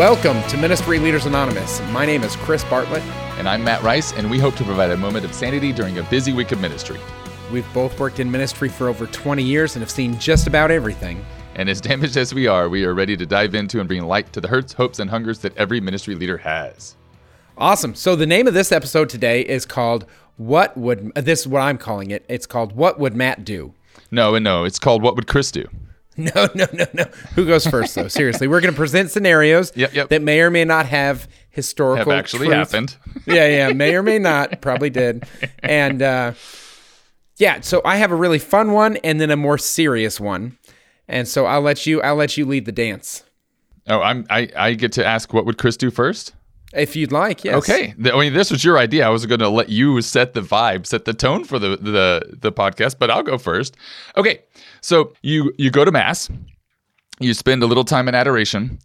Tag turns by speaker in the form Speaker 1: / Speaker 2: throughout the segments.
Speaker 1: Welcome to Ministry Leaders Anonymous. My name is Chris Bartlett.
Speaker 2: And I'm Matt Rice, and we hope to provide a moment of sanity during a busy week of ministry.
Speaker 1: We've both worked in ministry for over 20 years and have seen just about everything.
Speaker 2: And as damaged as we are, we are ready to dive into and bring light to the hurts, hopes, and hungers that every ministry leader has.
Speaker 1: Awesome. So the name of this episode today is called What Would this is what I'm calling it. It's called What Would Matt Do?
Speaker 2: No, and no, it's called What Would Chris Do?
Speaker 1: No, no, no, no. Who goes first though? Seriously, we're going to present scenarios
Speaker 2: Yep, yep.
Speaker 1: that may or may not have historical
Speaker 2: Have actually
Speaker 1: truth.
Speaker 2: happened.
Speaker 1: yeah, yeah, may or may not, probably did. And uh, yeah, so I have a really fun one and then a more serious one. And so I'll let you I'll let you lead the dance.
Speaker 2: Oh, I'm I, I get to ask what would Chris do first?
Speaker 1: If you'd like, yes.
Speaker 2: Okay. I mean, this was your idea. I was going to let you set the vibe, set the tone for the, the the podcast, but I'll go first. Okay. So you you go to mass, you spend a little time in adoration.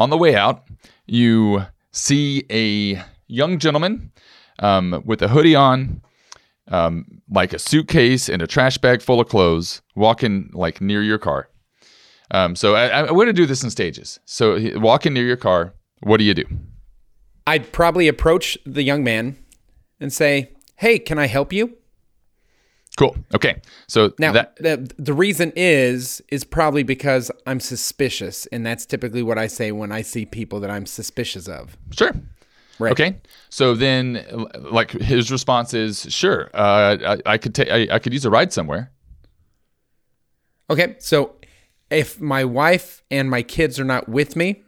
Speaker 2: On the way out, you see a young gentleman um, with a hoodie on, um, like a suitcase and a trash bag full of clothes, walking like near your car. Um, so I, I, we're going to do this in stages. So walking near your car, what do you do?
Speaker 1: I'd probably approach the young man and say, "Hey, can I help you?"
Speaker 2: Cool. Okay. So
Speaker 1: Now,
Speaker 2: that
Speaker 1: the the reason is is probably because I'm suspicious, and that's typically what I say when I see people that I'm suspicious of.
Speaker 2: sure.
Speaker 1: Right.
Speaker 2: Okay. So then, like his response is, "Sure, uh, I, I could take, I, I could use a ride somewhere."
Speaker 1: Okay, so if my wife and my kids are not with me,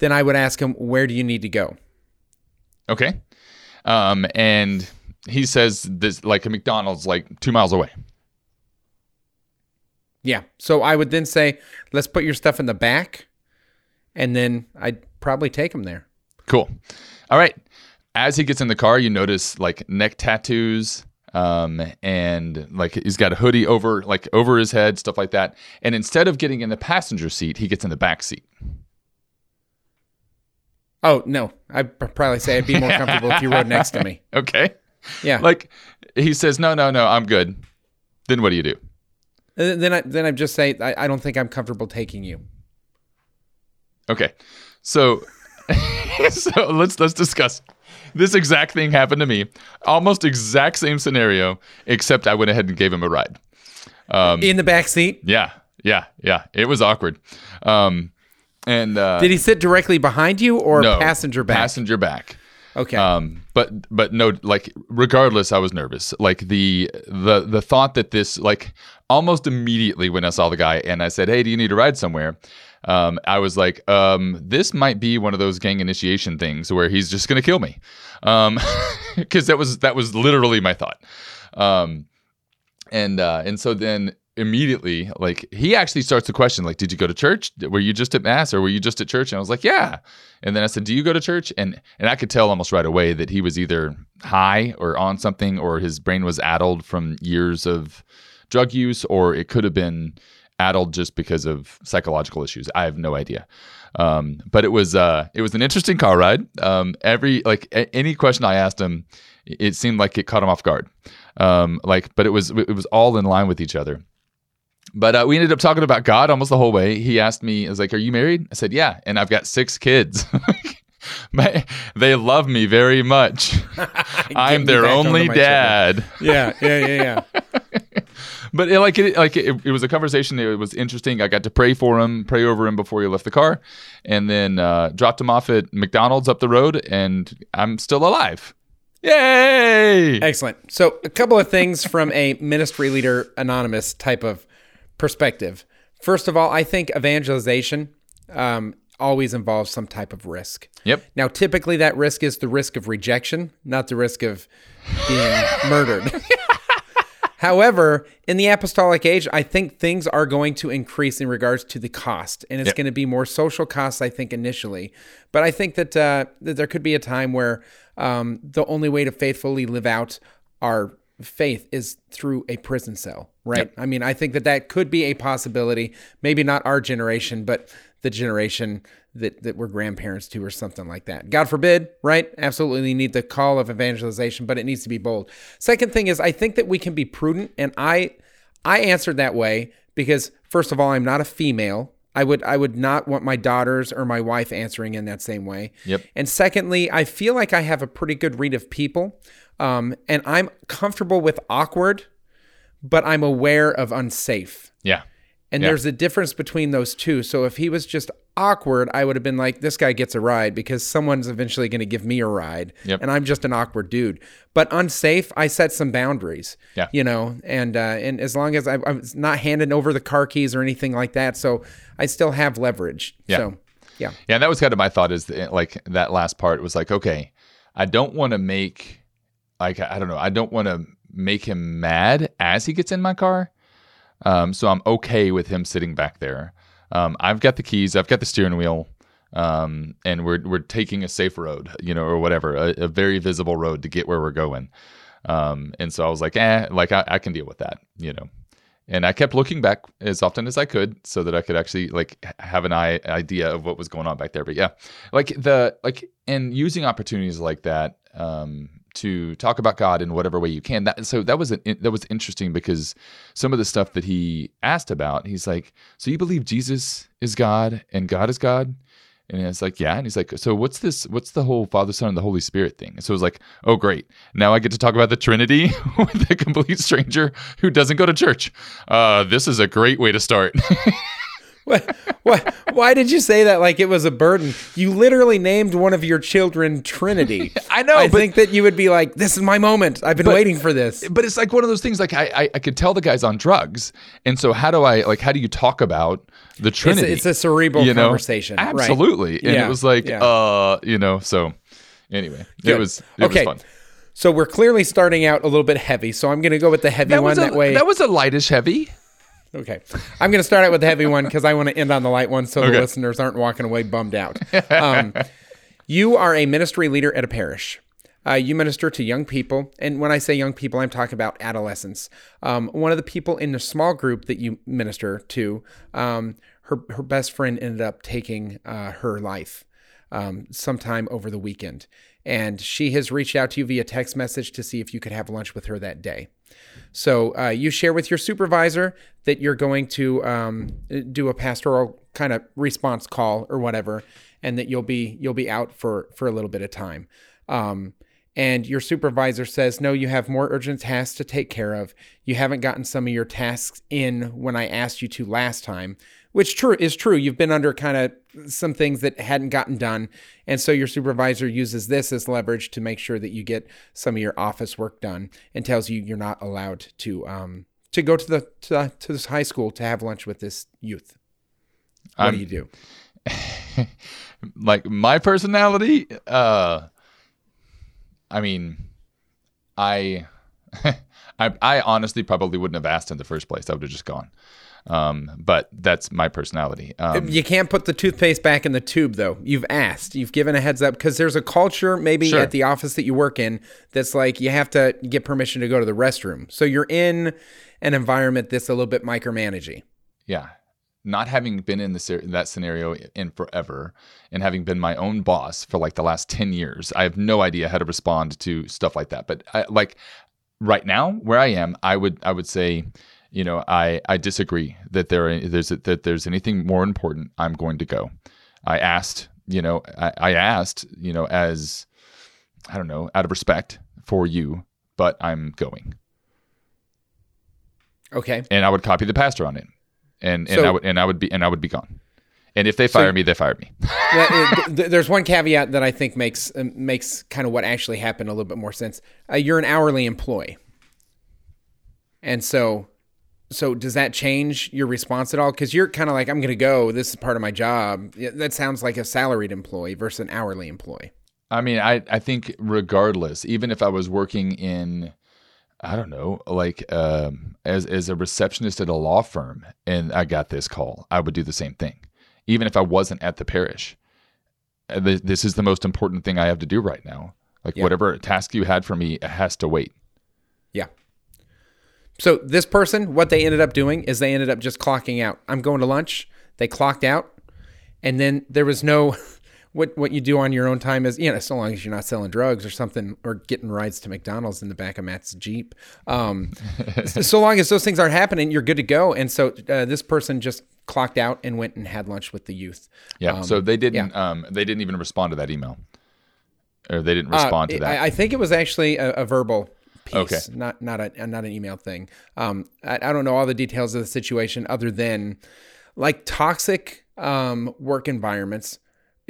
Speaker 1: then I would ask him, "Where do you need to go?"
Speaker 2: Okay. Um, and he says this like a McDonald's like two miles away.
Speaker 1: Yeah. So I would then say, "Let's put your stuff in the back," and then I'd probably take him there.
Speaker 2: Cool. All right. As he gets in the car, you notice like neck tattoos, um, and like he's got a hoodie over like over his head, stuff like that. And instead of getting in the passenger seat, he gets in the back seat.
Speaker 1: Oh no, I'd probably say I'd be more comfortable if you rode next to me.
Speaker 2: Okay.
Speaker 1: Yeah.
Speaker 2: Like he says, no, no, no, I'm good. Then what do you do?
Speaker 1: Uh, then I then I'd just say, I, "I don't think I'm comfortable taking you."
Speaker 2: Okay. So so let's let's discuss. This exact thing happened to me. Almost exact same scenario, except I went ahead and gave him a ride. Um,
Speaker 1: In the back seat.
Speaker 2: Yeah, yeah, yeah. It was awkward. Um, and uh,
Speaker 1: Did he sit directly behind you or
Speaker 2: no,
Speaker 1: passenger back?
Speaker 2: Passenger back.
Speaker 1: okay.
Speaker 2: Um, but but no, like regardless, I was nervous. Like the the the thought that this like almost immediately when I saw the guy and I said, "Hey, do you need a ride somewhere?" Um, I was like, um, "This might be one of those gang initiation things where he's just gonna kill me," Um because that was that was literally my thought. Um, and uh, and so then immediately like he actually starts to question like did you go to church? Were you just at mass or were you just at church? And i was like yeah. And then i said do you go to church? And and i could tell almost right away that he was either high or on something or his brain was addled from years of drug use or it could have been addled just because of psychological issues. I have no idea. Um, but it was uh, it was an interesting car ride. Um, every like a- any question i asked him it seemed like it caught him off guard. Um, like but it was it was all in line with each other but uh, we ended up talking about God almost the whole way. He asked me, "I was like, are you married?" I said, "Yeah," and I've got six kids. My, they love me very much. I'm their only dad.
Speaker 1: yeah, yeah, yeah, yeah.
Speaker 2: But it, like it, like it, it was a conversation. It was interesting. I got to pray for him, pray over him before he left the car, and then uh, dropped him off at McDonald's up the road, and I'm still alive. Yay!
Speaker 1: Excellent. So, a couple of things from a ministry leader anonymous type of perspective. First of all, I think evangelization um, always involves some type of risk.
Speaker 2: Yep.
Speaker 1: Now, typically, that risk is the risk of rejection, not the risk of being murdered. However, in the apostolic age, I think things are going to increase in regards to the cost, and it's
Speaker 2: Yep.
Speaker 1: going to be more social costs. I think initially, but I think that uh, that there could be a time where um, the only way to faithfully live out our faith is through a prison cell, right? I mean, I think that that could be a possibility. Maybe not our generation, but the generation that, that we're grandparents to or something like that. God forbid, right? Absolutely need the call of evangelization, but it needs to be bold. Second thing is I think that we can be prudent and I I answered that way because first of all, I'm not a female I would I would not want my daughters or my wife answering in that same way.
Speaker 2: Yep.
Speaker 1: And secondly, I feel like I have a pretty good read of people, um, and I'm comfortable with awkward, but I'm aware of unsafe.
Speaker 2: Yeah.
Speaker 1: And
Speaker 2: Yeah.
Speaker 1: there's a difference between those two. So if he was just awkward, I would have been like, this guy gets a ride because someone's eventually going to give me a ride.
Speaker 2: Yep.
Speaker 1: And I'm just an awkward dude. But unsafe, I set some boundaries.
Speaker 2: Yeah.
Speaker 1: You know, and uh, and as long as I, I'm not handing over the car keys or anything like that, so I still have leverage.
Speaker 2: Yeah.
Speaker 1: So yeah.
Speaker 2: Yeah, and that was kind of my thought is that, like that last part was like, okay, I don't want to make like I don't know, I don't want to make him mad as he gets in my car. Um, so I'm okay with him sitting back there. Um, I've got the keys, I've got the steering wheel, um, and we're we're taking a safe road, you know, or whatever, a, a very visible road to get where we're going. Um, and so I was like, eh, like I, I can deal with that, you know. And I kept looking back as often as I could so that I could actually like have an idea of what was going on back there. But yeah, like the like and using opportunities like that um, to talk about God in whatever way you can. That so that was an, that was interesting because some of the stuff that he asked about, he's like, so you believe Jesus is God and God is God? And it's like, yeah. And he's like, so what's this? What's the whole Father, Son, and the Holy Spirit thing? So it was like, oh, great. Now I get to talk about the Trinity with a complete stranger who doesn't go to church. Uh, this is a great way to start.
Speaker 1: What, what, why did you say that like it was a burden? You literally named one of your children Trinity.
Speaker 2: I know,
Speaker 1: I
Speaker 2: but-
Speaker 1: think that you would be like, this is my moment. I've been waiting for this.
Speaker 2: but it's like one of those things. Like I, I, I could tell the guy's on drugs, and so how do I like? How do you talk about the
Speaker 1: It's
Speaker 2: Trinity?
Speaker 1: a, it's a cerebral
Speaker 2: you know?
Speaker 1: conversation. right?
Speaker 2: Absolutely, and
Speaker 1: Yeah,
Speaker 2: it was like,
Speaker 1: yeah.
Speaker 2: uh, you know. So anyway, it was it
Speaker 1: okay.
Speaker 2: was fun.
Speaker 1: So we're clearly starting out a little bit heavy. So I'm going to go with the heavy
Speaker 2: That
Speaker 1: one
Speaker 2: a
Speaker 1: that way.
Speaker 2: that was a lightish heavy.
Speaker 1: Okay. I'm going to start out with the heavy one because I want to end on the light one so
Speaker 2: Okay.
Speaker 1: the listeners aren't walking away bummed out. Um, you are a ministry leader at a parish. Uh, you minister to young people. And when I say young people, I'm talking about adolescents. Um, one of the people in the small group that you minister to, um, her, her best friend ended up taking uh, her life um, sometime over the weekend. And she has reached out to you via text message to see if you could have lunch with her that day. So uh, you share with your supervisor that you're going to um, do a pastoral kind of response call or whatever, and that you'll be you'll be out for for a little bit of time. Um, and your supervisor says, "No, you have more urgent tasks to take care of. You haven't gotten some of your tasks in when I asked you to last time." Which true is true. You've been under kind of some things that hadn't gotten done, and so your supervisor uses this as leverage to make sure that you get some of your office work done, and tells you you're not allowed to um, to go to the to, to this high school to have lunch with this youth. What do you do?
Speaker 2: like my personality uh i mean i I, I honestly probably wouldn't have asked in the first place i would have just gone um but that's my personality um
Speaker 1: You can't put the toothpaste back in the tube, though. You've asked, you've given a heads up because there's a culture maybe
Speaker 2: Sure.
Speaker 1: at the office that you work in that's like you have to get permission to go to the restroom. So you're in an environment that's a little bit micromanaging.
Speaker 2: yeah not having been in the ser- that scenario in forever and having been my own boss for like the last 10 years i have no idea how to respond to stuff like that but I, like right now where i am i would i would say you know i i disagree that there are, there's that there's anything more important i'm going to go i asked you know I, I asked you know as i don't know out of respect for you but i'm going
Speaker 1: Okay.
Speaker 2: and I would copy the pastor on it, and and
Speaker 1: So-
Speaker 2: I would and I would be and I would be gone. And if they fire me, they fire me.
Speaker 1: Well, th- there's one caveat that I think makes uh, makes kind of what actually happened a little bit more sense. Uh, you're an hourly employee, and so so does that change your response at all? Because you're kind of like, I'm going to go. This is part of my job. That sounds like a salaried employee versus an hourly employee.
Speaker 2: I mean, I I think regardless, even if I was working in, I don't know, like um, as as a receptionist at a law firm, and I got this call, I would do the same thing, even if I wasn't at the parish. Uh, This is the most important thing I have to do right now. Like
Speaker 1: Yeah.
Speaker 2: whatever task you had for me it has to wait.
Speaker 1: Yeah. So this person, what they ended up doing is they ended up just clocking out. I'm going to lunch. They clocked out, and then there was no. what what you do on your own time is you know so long as you're not selling drugs or something or getting rides to McDonald's in the back of Matt's Jeep. Um, so long as those things aren't happening, you're good to go. And so uh, this person just clocked out and went and had lunch with the youth.
Speaker 2: Yeah.
Speaker 1: Um,
Speaker 2: so they didn't. Um, they didn't even respond to that email, or they didn't respond
Speaker 1: uh,
Speaker 2: to that.
Speaker 1: I, I think it was actually a, a verbal piece,
Speaker 2: Okay.
Speaker 1: not not a not an email thing. Um, I, I don't know all the details of the situation other than like toxic um, work environments.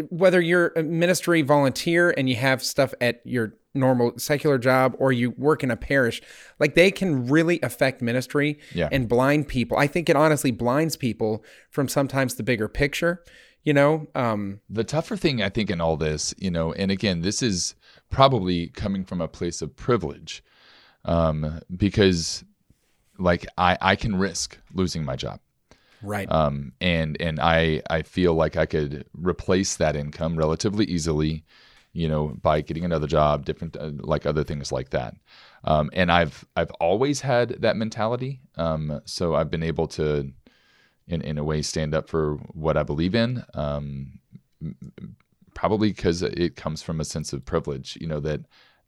Speaker 1: Whether you're a ministry volunteer and you have stuff at your normal secular job or you work in a parish, like they can really affect ministry
Speaker 2: Yeah.
Speaker 1: and blind people. I think it honestly blinds people from sometimes the bigger picture. You know, um,
Speaker 2: the tougher thing I think in all this, you know, and again, this is probably coming from a place of privilege, um, because like I I can risk losing my job.
Speaker 1: right?
Speaker 2: um, and and I I feel like I could replace that income relatively easily, you know, by getting another job, different uh, like other things like that. Um, and I've I've always had that mentality, um, so I've been able to, in in a way, stand up for what I believe in. Um, probably because it comes from a sense of privilege, you know that.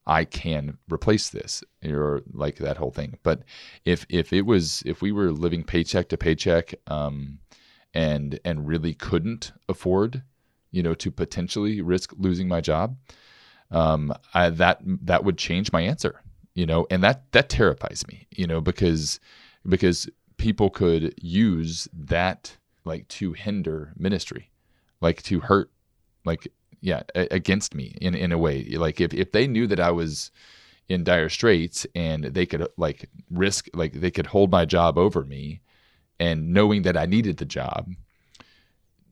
Speaker 2: I can replace this or like that whole thing. But if if it was if we were living paycheck to paycheck um, and and really couldn't afford, you know, to potentially risk losing my job, um, I, that that would change my answer, you know, and that that terrifies me, you know, because because people could use that like to hinder ministry, like to hurt, like yeah, against me in in a way. Like if if they knew that I was in dire straits and they could like risk like they could hold my job over me and knowing that I needed the job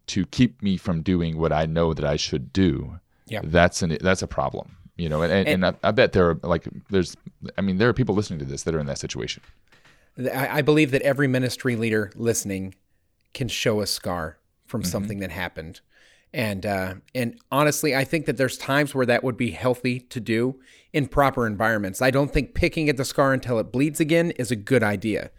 Speaker 2: to keep me from doing what I know that I should do
Speaker 1: Yeah.
Speaker 2: that's an that's a problem you know and, and, and I, I bet there are like there's I mean there are people listening to this that are in that situation
Speaker 1: I, I believe that every ministry leader listening can show a scar from mm-hmm. something that happened. And uh, and honestly, I think that there's times where that would be healthy to do in proper environments. I don't think picking at the scar until it bleeds again is a good idea.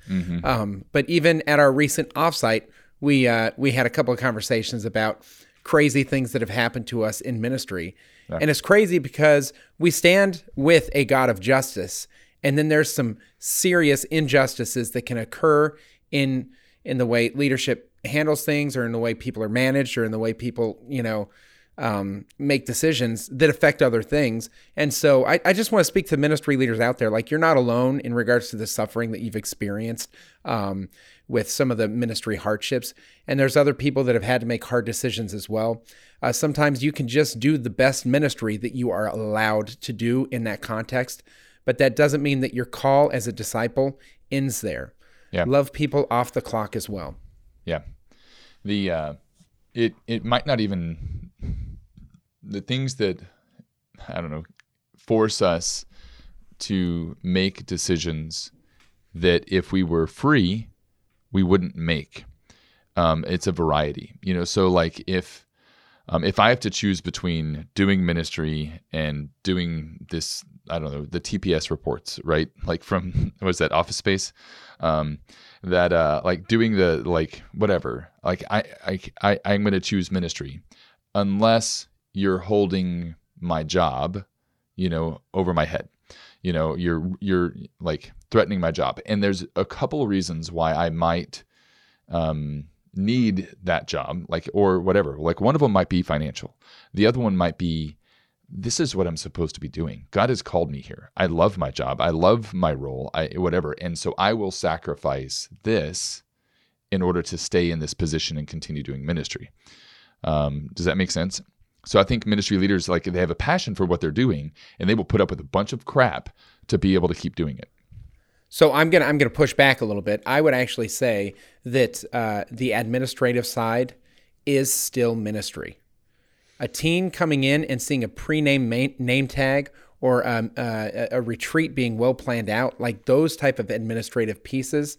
Speaker 1: Um, but even at our recent offsite, we uh, we had a couple of conversations about crazy things that have happened to us in ministry, and it's crazy because we stand with a God of justice, and then there's some serious injustices that can occur in in the way leadership handles things or in the way people are managed or in the way people you know um, make decisions that affect other things and so I, I just want to speak to ministry leaders out there like you're not alone in regards to the suffering that you've experienced um, with some of the ministry hardships and there's other people that have had to make hard decisions as well uh, sometimes you can just do the best ministry that you are allowed to do in that context but that doesn't mean that your call as a disciple ends there.
Speaker 2: Yeah.
Speaker 1: Love people off the clock as well.
Speaker 2: Yeah. The uh it it might not even the things that I don't know force us to make decisions that if we were free we wouldn't make. Um, it's a variety, you know. So like if um, if I have to choose between doing ministry and doing this, I don't know, the TPS reports, right? Like from what was that Office Space? Um, that uh, like doing the like whatever. Like I I, I I'm going to choose ministry, unless you're holding my job, you know, over my head. You know, you're you're like threatening my job, and there's a couple reasons why I might um, need that job, like or whatever. Like one of them might be financial. The other one might be this is what I'm supposed to be doing. God has called me here. I love my job. I love my role. I whatever. And so I will sacrifice this in order to stay in this position and continue doing ministry. Um, does that make sense? So I think ministry leaders like they have a passion for what they're doing and they will put up with a bunch of crap to be able to keep doing it.
Speaker 1: So I'm gonna I'm gonna push back a little bit. I would actually say that uh, the administrative side is still ministry. A teen coming in and seeing a pre-name name tag or um, uh, a retreat being well planned out, like those type of administrative pieces,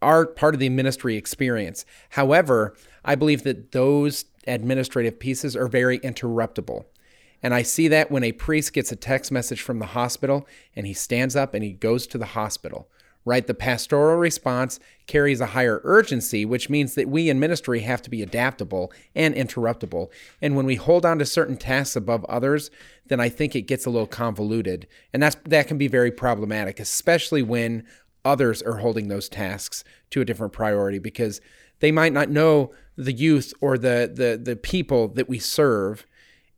Speaker 1: are part of the ministry experience. However, I believe that those administrative pieces are very interruptible. And I see that when a priest gets a text message from the hospital and he stands up and he goes to the hospital, right? The pastoral response carries a higher urgency, which means that we in ministry have to be adaptable and interruptible. And when we hold on to certain tasks above others, then I think it gets a little convoluted. And that's that can be very problematic, especially when others are holding those tasks to a different priority because they might not know the youth or the the the people that we serve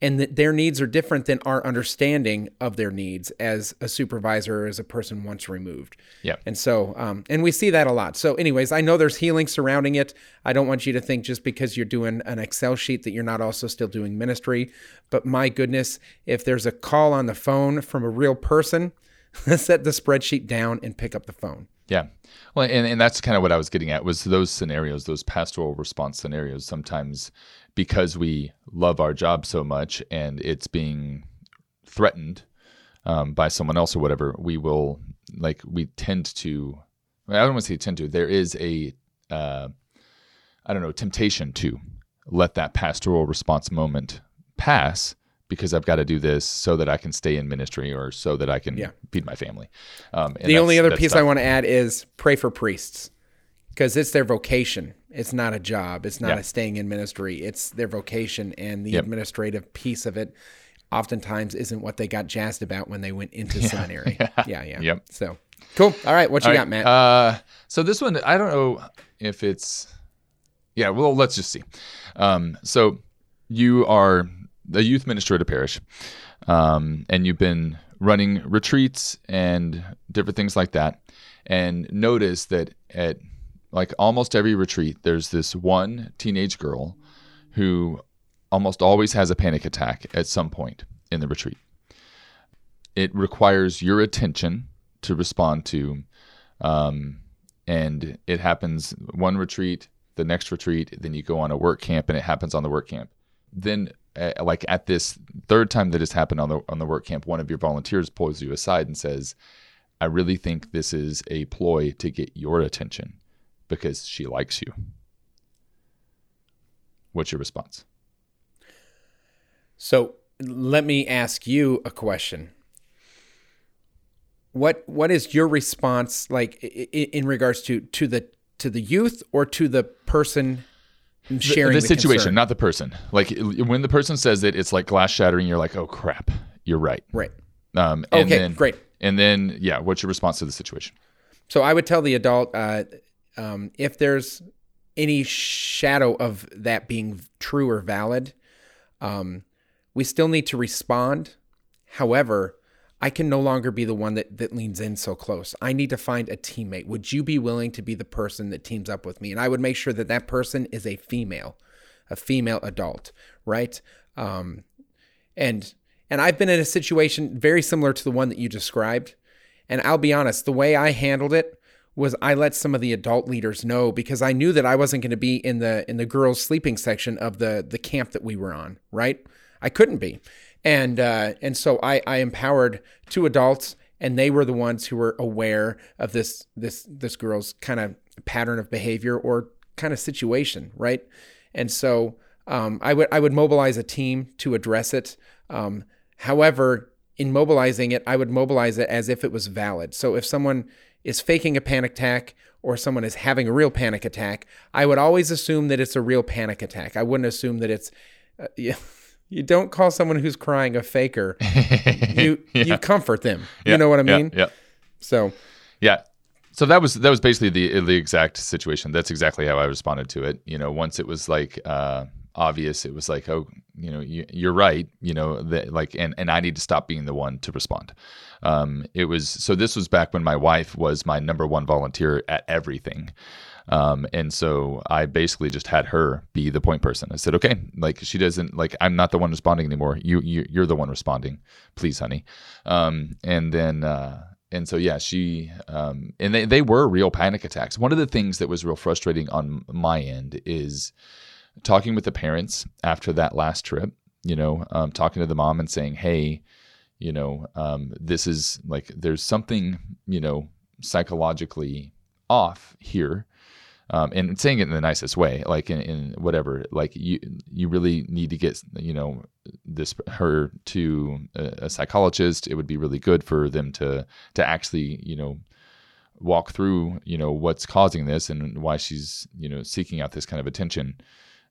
Speaker 1: and that their needs are different than our understanding of their needs as a supervisor or as a person once removed.
Speaker 2: Yeah.
Speaker 1: And so, um, and we see that a lot. So, anyways, I know there's healing surrounding it. I don't want you to think just because you're doing an Excel sheet that you're not also still doing ministry. But my goodness, if there's a call on the phone from a real person, set the spreadsheet down and pick up the phone.
Speaker 2: Yeah. Well, and, and that's kind of what I was getting at was those scenarios, those pastoral response scenarios. Sometimes because we love our job so much and it's being threatened um, by someone else or whatever, we will like we tend to. I don't want to say tend to. There is a uh, I don't know temptation to let that pastoral response moment pass because I've got to do this so that I can stay in ministry or so that I can
Speaker 1: Yeah.
Speaker 2: feed my family. Um, and
Speaker 1: The only other piece
Speaker 2: tough.
Speaker 1: I want to add is pray for priests because it's their vocation. It's not a job. It's not
Speaker 2: Yeah.
Speaker 1: a staying in ministry. It's their vocation, and the
Speaker 2: Yep.
Speaker 1: administrative piece of it oftentimes isn't what they got jazzed about when they went into seminary. Yeah, yeah.
Speaker 2: Yep.
Speaker 1: So cool. All right, what you
Speaker 2: All
Speaker 1: got, Matt?
Speaker 2: Uh, so this one, I don't know if it's. Yeah, well, let's just see. Um, so you are a youth minister at a parish, um, and you've been running retreats and different things like that. And notice that at like almost every retreat, there's this one teenage girl who almost always has a panic attack at some point in the retreat. It requires your attention to respond to um, and it happens one retreat the next retreat then you go on a work camp and it happens on the work camp then uh, like at this third time that has happened on the on the work camp one of your volunteers pulls you aside and says i really think this is a ploy to get your attention because she likes you what's your response
Speaker 1: So let me ask you a question. What what is your response like in regards to to the to the youth or to the person sharing
Speaker 2: the,
Speaker 1: the,
Speaker 2: situation
Speaker 1: concern?
Speaker 2: not the person like when the person says it it's like glass shattering you're like oh crap you're right
Speaker 1: right.
Speaker 2: um, and
Speaker 1: Okay,
Speaker 2: then,
Speaker 1: great.
Speaker 2: and then yeah what's your response to the situation
Speaker 1: So I would tell the adult uh, um, if there's any shadow of that being true or valid, um, we still need to respond. However, I can no longer be the one that, that leans in so close. I need to find a teammate. Would you be willing to be the person that teams up with me? And I would make sure that that person is a female, a female adult, right? Um, and and I've been in a situation very similar to the one that you described. And I'll be honest, the way I handled it was I let some of the adult leaders know because I knew that I wasn't going to be in the in the girls' sleeping section of the the camp that we were on, right? I couldn't be. And uh, and so I, I empowered two adults and they were the ones who were aware of this this this girl's kind of pattern of behavior or kind of situation, right? And so um, I would I would mobilize a team to address it. Um, however, in mobilizing it, I would mobilize it as if it was valid. So if someone is faking a panic attack or someone is having a real panic attack, I would always assume that it's a real panic attack. I wouldn't assume that it's. Uh, you, you don't call someone who's crying a faker. You you comfort them. You know what I
Speaker 2: Yeah,
Speaker 1: mean?
Speaker 2: yeah
Speaker 1: So
Speaker 2: Yeah. So that was that was basically the the exact situation. That's exactly how I responded to it. You know, once it was like uh, obvious, it was like, oh, you know, you, you're right. You know, that like, and and I need to stop being the one to respond. Um, it was so. This was back when my wife was my number one volunteer at everything. Um, and so I basically just had her be the point person. I said, okay, like she doesn't like I'm not the one responding anymore. You, you you're the one responding, please, honey. Um, and then uh, and so yeah, she um, and they they were real panic attacks. One of the things that was real frustrating on my end is talking with the parents after that last trip. You know, um, talking to the mom and saying, hey, you know, um, this is like there's something you know psychologically off here um, and saying it in the nicest way, like in, in whatever, like you you really need to get you know this her to a, a psychologist. It would be really good for them to to actually you know walk through you know what's causing this and why she's you know seeking out this kind of attention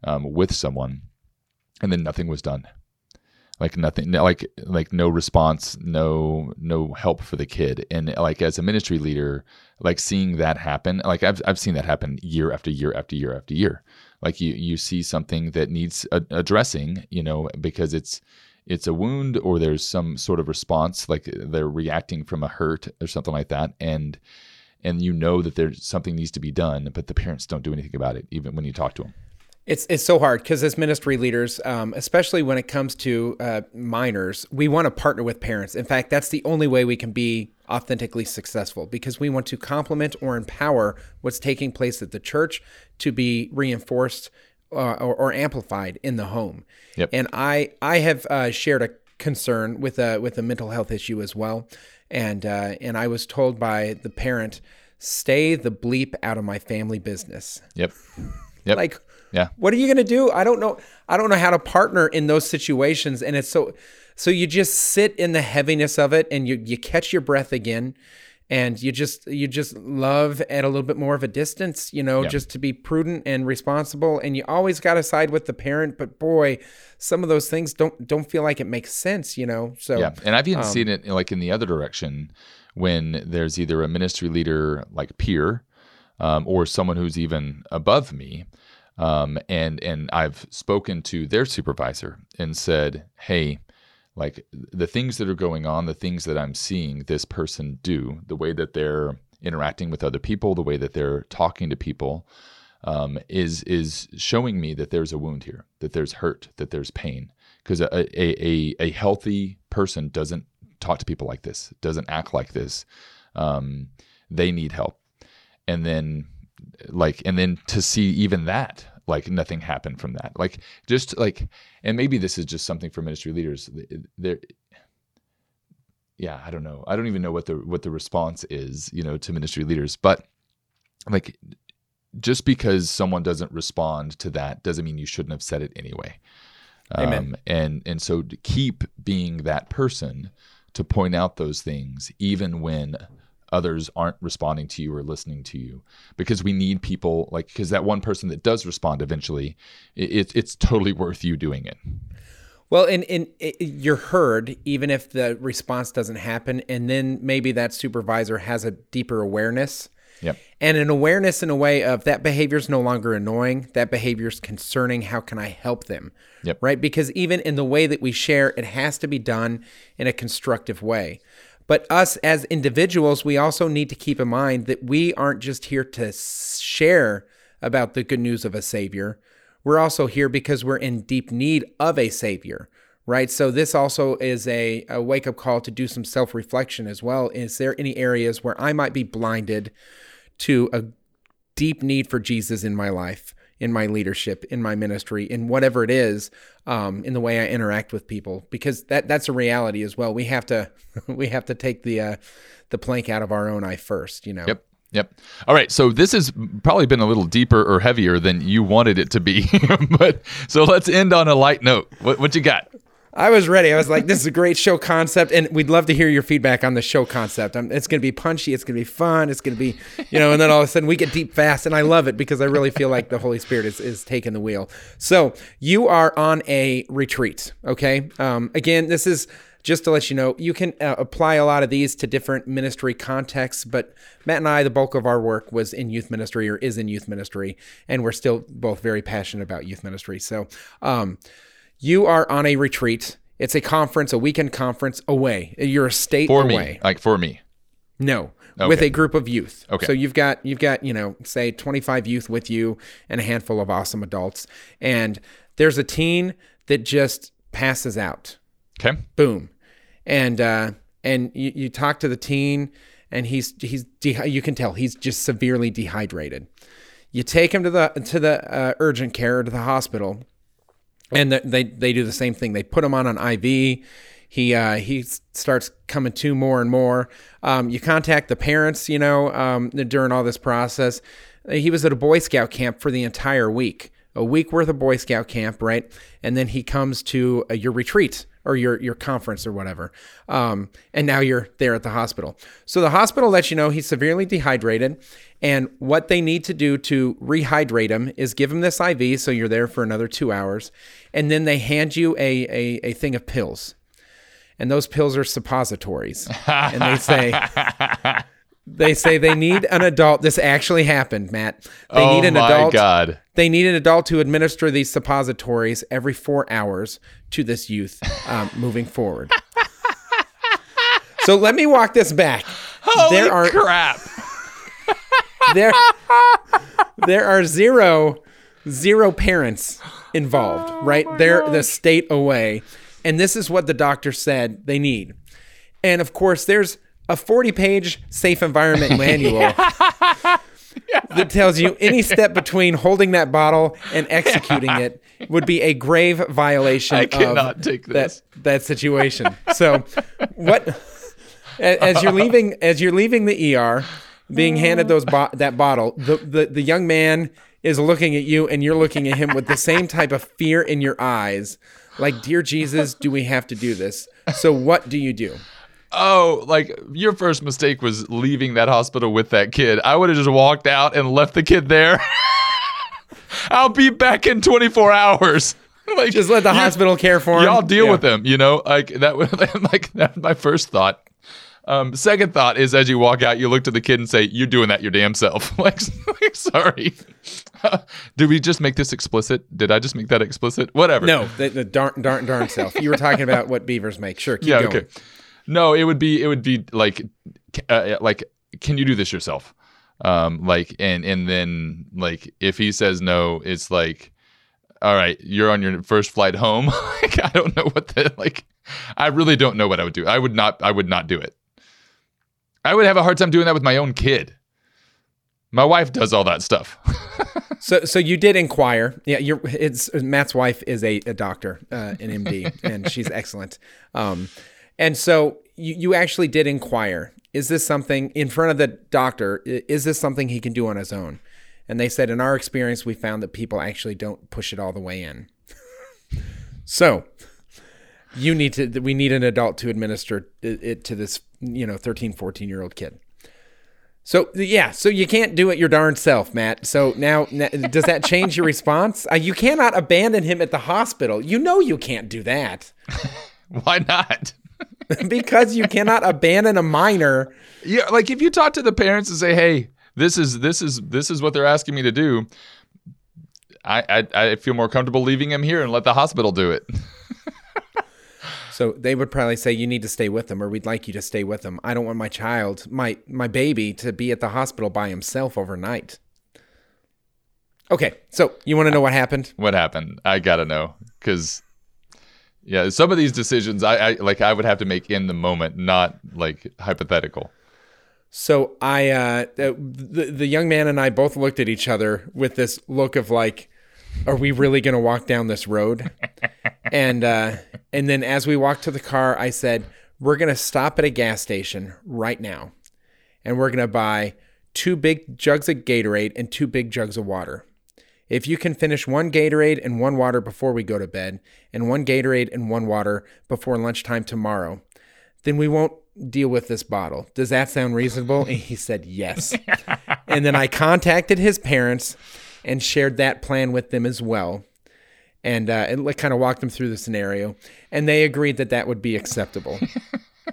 Speaker 2: um, with someone and then nothing was done. Like nothing like like no response no no help for the kid. And like as a ministry leader like seeing that happen like i've, I've seen that happen year after year after year after year. Like you you see something that needs a, addressing you know because it's it's a wound or there's some sort of response like they're reacting from a hurt or something like that. And and you know that there's something needs to be done but the parents don't do anything about it even when you talk to them
Speaker 1: it's it's so hard because as ministry leaders, um, especially when it comes to uh, minors, we want to partner with parents. In fact, that's the only way we can be authentically successful because we want to complement or empower what's taking place at the church to be reinforced uh, or, or, amplified in the home.
Speaker 2: Yep.
Speaker 1: And I I have uh, shared a concern with a with a mental health issue as well, and uh, and I was told by the parent, "Stay the bleep out of my family business."
Speaker 2: Yep. Yep.
Speaker 1: Like
Speaker 2: yeah.
Speaker 1: What are you going to do? I don't know. I don't know how to partner in those situations. And it's so, so you just sit in the heaviness of it and you, you catch your breath again and you just, you just love at a little bit more of a distance, you know, yeah. just to be prudent and responsible. And you always got to side with the parent, but boy, some of those things don't, don't feel like it makes sense, you know? So,
Speaker 2: yeah. And I've even um, seen it like in the other direction when there's either a ministry leader like peer um, or someone who's even above me um, and and I've spoken to their supervisor and said, hey, like the things that are going on, the things that I'm seeing this person do, the way that they're interacting with other people, the way that they're talking to people, um, is is showing me that there's a wound here, that there's hurt, that there's pain. Because a, a, a, a healthy person doesn't talk to people like this, doesn't act like this. Um, they need help. And then like and then to see even that like nothing happened from that. Like just like and maybe this is just something for ministry leaders there yeah i don't know. I don't even know what the what the response is you know to ministry leaders but like just because someone doesn't respond to that doesn't mean you shouldn't have said it anyway.
Speaker 1: Amen. Um,
Speaker 2: and and so to keep being that person to point out those things even when others aren't responding to you or listening to you because we need people like because that one person that does respond eventually it, it's totally worth you doing it
Speaker 1: well and, and it, you're heard even if the response doesn't happen and then maybe that supervisor has a deeper awareness
Speaker 2: Yep.
Speaker 1: And an awareness in a way of that behavior is no longer annoying. That behavior is concerning. How can I help them?
Speaker 2: Yep.
Speaker 1: Right. Because even in the way that we share, it has to be done in a constructive way. But us as individuals, we also need to keep in mind that we aren't just here to share about the good news of a Savior. We're also here because we're in deep need of a Savior, right? So, this also is a, a wake up call to do some self reflection as well. Is there any areas where I might be blinded to a deep need for Jesus in my life? In my leadership, in my ministry, in whatever it is, um, in the way I interact with people, because that that's a reality as well. We have to we have to take the uh, the plank out of our own eye first, you know.
Speaker 2: Yep. Yep. All right. So this has probably been a little deeper or heavier than you wanted it to be, but so let's end on a light note. What what you got?
Speaker 1: I was ready. I was like, this is a great show concept, and we'd love to hear your feedback on the show concept. Um, it's going to be punchy. It's going to be fun. It's going to be, you know, and then all of a sudden we get deep fast, and I love it because I really feel like the Holy Spirit is, is taking the wheel. So you are on a retreat, okay? Um, again, this is just to let you know, you can uh, apply a lot of these to different ministry contexts, but Matt and I, the bulk of our work was in youth ministry or is in youth ministry, and we're still both very passionate about youth ministry. So, um, you are on a retreat. It's a conference, a weekend conference away. You're a state
Speaker 2: for
Speaker 1: away.
Speaker 2: me, like for me.
Speaker 1: No, okay. with a group of youth.
Speaker 2: Okay.
Speaker 1: So you've got you've got you know say 25 youth with you and a handful of awesome adults, and there's a teen that just passes out.
Speaker 2: Okay.
Speaker 1: Boom, and uh, and you, you talk to the teen, and he's he's de- you can tell he's just severely dehydrated. You take him to the to the uh, urgent care to the hospital and they they do the same thing. They put him on an IV. He uh, he starts coming to more and more. Um, you contact the parents, you know, um, during all this process. He was at a Boy Scout camp for the entire week, a week worth of Boy Scout camp, right? And then he comes to uh, your retreat, or your your conference or whatever. Um, and now you're there at the hospital. So the hospital lets you know he's severely dehydrated, and what they need to do to rehydrate him is give him this IV, so you're there for another two hours, and then they hand you a a, a thing of pills, and those pills are suppositories, and they say. They say they need an adult. This actually happened, Matt. They
Speaker 2: oh
Speaker 1: need an
Speaker 2: my
Speaker 1: adult.
Speaker 2: god.
Speaker 1: They need an adult to administer these suppositories every four hours to this youth um, moving forward. so let me walk this back.
Speaker 2: Holy
Speaker 1: there are
Speaker 2: crap.
Speaker 1: there there are zero zero parents involved, right? They're the state away, and this is what the doctor said they need. And of course, there's a 40 page safe environment manual that tells you any step between holding that bottle and executing it would be a grave violation
Speaker 2: I cannot
Speaker 1: of
Speaker 2: take
Speaker 1: that,
Speaker 2: this.
Speaker 1: that situation. So what as you're leaving as you're leaving the ER, being handed those bo- that bottle, the, the the young man is looking at you and you're looking at him with the same type of fear in your eyes. Like, dear Jesus, do we have to do this? So what do you do?
Speaker 2: Oh, like your first mistake was leaving that hospital with that kid. I would have just walked out and left the kid there. I'll be back in 24 hours. like
Speaker 1: Just let the hospital care for him.
Speaker 2: Y'all deal
Speaker 1: Yeah.
Speaker 2: with them, you know? Like that was like that's my first thought. Um, second thought is as you walk out, you look to the kid and say, "You're doing that your damn self." like, like, sorry. Did we just make this explicit? Did I just make that explicit? Whatever.
Speaker 1: No, the, the darn darn darn self. You were talking about what beavers make. Sure, keep
Speaker 2: yeah.
Speaker 1: going.
Speaker 2: Okay. No, it would be it would be like uh, like can you do this yourself? Um, like and and then like if he says no, it's like all right, you're on your first flight home. like I don't know what the like I really don't know what I would do. I would not I would not do it. I would have a hard time doing that with my own kid. My wife does all that stuff.
Speaker 1: So, so you did inquire. Yeah, you're. It's Matt's wife is a, a doctor, uh, an MD, and she's excellent. Um, and so you you actually did inquire. Is this something in front of the doctor? Is this something he can do on his own? And they said, in our experience, we found that people actually don't push it all the way in. so you need to. We need an adult to administer it, to this, you know, 13, 14 year old kid. So yeah, so you can't do it your darn self, Matt. So now, now does that change your response? Uh, you cannot abandon him at the hospital. You know you can't do that
Speaker 2: Why not?
Speaker 1: because you cannot abandon a minor.
Speaker 2: Yeah, like if you talk to the parents and say, "Hey, this is this is this is what they're asking me to do," I I, I feel more comfortable leaving him here and let the hospital do it.
Speaker 1: So they would probably say you need to stay with them, or we'd like you to stay with them. I don't want my child, my my baby, to be at the hospital by himself overnight. Okay, so you want to know what happened?
Speaker 2: what happened? I gotta know because yeah, some of these decisions I, I like I would have to make in the moment, not like hypothetical.
Speaker 1: So I, uh, the, the young man and I both looked at each other with this look of like, are we really going to walk down this road? and, uh, and then as we walked to the car, I said, we're going to stop at a gas station right now. And we're going to buy two big jugs of Gatorade and two big jugs of water. If you can finish one Gatorade and one water before we go to bed, and one Gatorade and one water before lunchtime tomorrow, then we won't deal with this bottle. Does that sound reasonable? And he said yes. and then I contacted his parents and shared that plan with them as well. And uh, it like, kind of walked them through the scenario, and they agreed that that would be acceptable.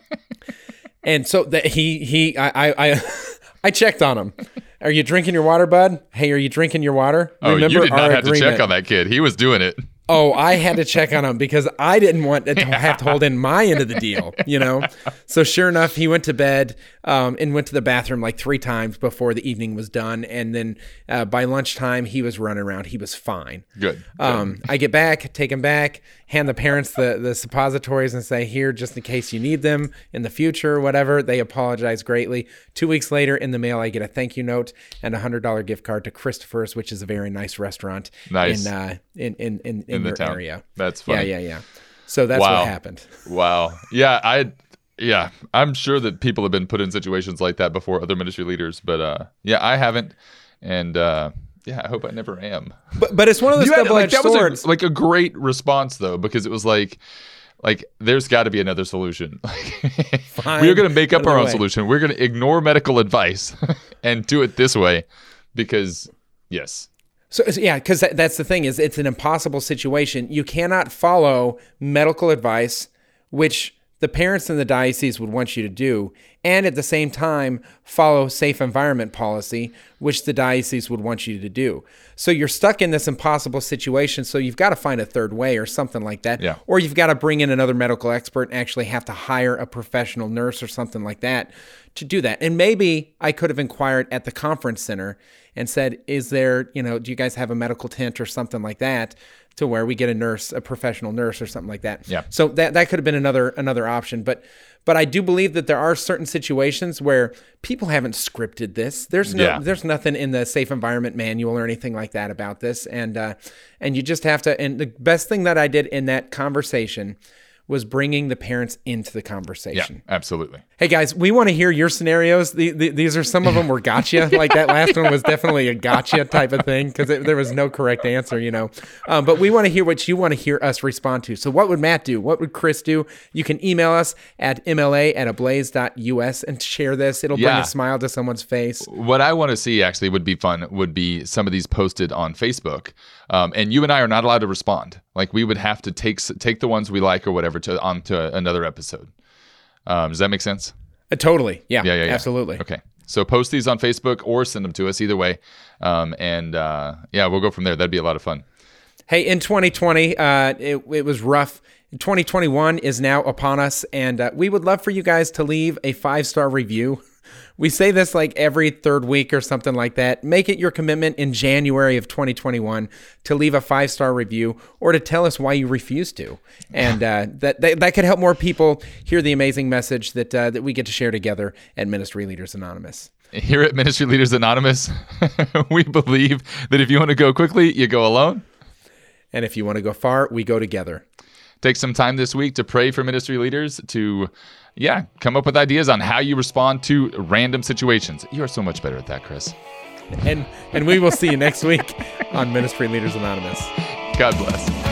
Speaker 1: and so that he he I I I, I checked on him. Are you drinking your water, bud? Hey, are you drinking your water?
Speaker 2: Oh, you did not have to check on that kid. He was doing it.
Speaker 1: Oh, I had to check on him because I didn't want to have to hold in my end of the deal, you know? So, sure enough, he went to bed um, and went to the bathroom like three times before the evening was done. And then uh, by lunchtime, he was running around. He was fine.
Speaker 2: Good.
Speaker 1: Um, I get back, take him back, hand the parents the, the suppositories and say, here, just in case you need them in the future whatever. They apologize greatly. Two weeks later, in the mail, I get a thank you note and a $100 gift card to Christopher's, which is a very nice restaurant
Speaker 2: Nice.
Speaker 1: in, uh, in, in, in, in,
Speaker 2: In the town.
Speaker 1: area.
Speaker 2: That's funny.
Speaker 1: Yeah, yeah, yeah. So that's
Speaker 2: Wow.
Speaker 1: what happened.
Speaker 2: Wow. Yeah, I yeah, I'm sure that people have been put in situations like that before other ministry leaders, but uh yeah, I haven't and uh yeah, I hope I never am.
Speaker 1: But, but it's one of those double
Speaker 2: like
Speaker 1: edged
Speaker 2: that
Speaker 1: swords.
Speaker 2: was a, like a great response though because it was like like there's got to be another solution. We're going to make up our own
Speaker 1: way.
Speaker 2: solution. We're going to ignore medical advice and do it this way because yes.
Speaker 1: So so, yeah, because that, that's the thing is it's an impossible situation. You cannot follow medical advice, which the parents in the diocese would want you to do, and at the same time follow safe environment policy, which the diocese would want you to do. So you're stuck in this impossible situation. So you've got to find a third way or something like that,
Speaker 2: Yeah.
Speaker 1: or you've got to bring in another medical expert and actually have to hire a professional nurse or something like that to do that. And maybe I could have inquired at the conference center and said, "Is there, you know, do you guys have a medical tent or something like that to where we get a nurse, a professional nurse or something like that?"
Speaker 2: Yeah.
Speaker 1: So that that could have been another another option, but but I do believe that there are certain situations where people haven't scripted this. There's no
Speaker 2: Yeah.
Speaker 1: there's nothing in the safe environment manual or anything like that about this and uh and you just have to and the best thing that I did in that conversation was bringing the parents into the conversation.
Speaker 2: Yeah, absolutely.
Speaker 1: Hey guys, we want to hear your scenarios. The, the, these are some of them were gotcha. like that last one was definitely a gotcha type of thing because there was no correct answer, you know. Um, but we want to hear what you want to hear us respond to. So what would Matt do? What would Chris do? You can email us at mla at ablaze.us and share this. It'll bring a smile to someone's face.
Speaker 2: What I want to see actually would be fun would be some of these posted on Facebook, um, and you and I are not allowed to respond. Like we would have to take take the ones we like or whatever to onto another episode. Um, does that make sense?
Speaker 1: Uh, totally. Yeah,
Speaker 2: Yeah, yeah, yeah.
Speaker 1: Absolutely.
Speaker 2: Okay. So post these on Facebook or send them to us either way, um, and uh, yeah, we'll go from there. That'd be a lot of fun.
Speaker 1: Hey, in 2020, uh, it, it was rough. 2021 is now upon us, and uh, we would love for you guys to leave a five star review. We say this like every third week or something like that. Make it your commitment in January of 2021 to leave a five star review or to tell us why you refuse to, and uh, that, that that could help more people hear the amazing message that uh, that we get to share together at Ministry Leaders Anonymous.
Speaker 2: Here at Ministry Leaders Anonymous, we believe that if you want to go quickly, you go alone.
Speaker 1: And if you want to go far, we go together.
Speaker 2: Take some time this week to pray for ministry leaders to, yeah, come up with ideas on how you respond to random situations. You are so much better at that, Chris.
Speaker 1: And and we will see you next week on Ministry Leaders Anonymous.
Speaker 2: God bless.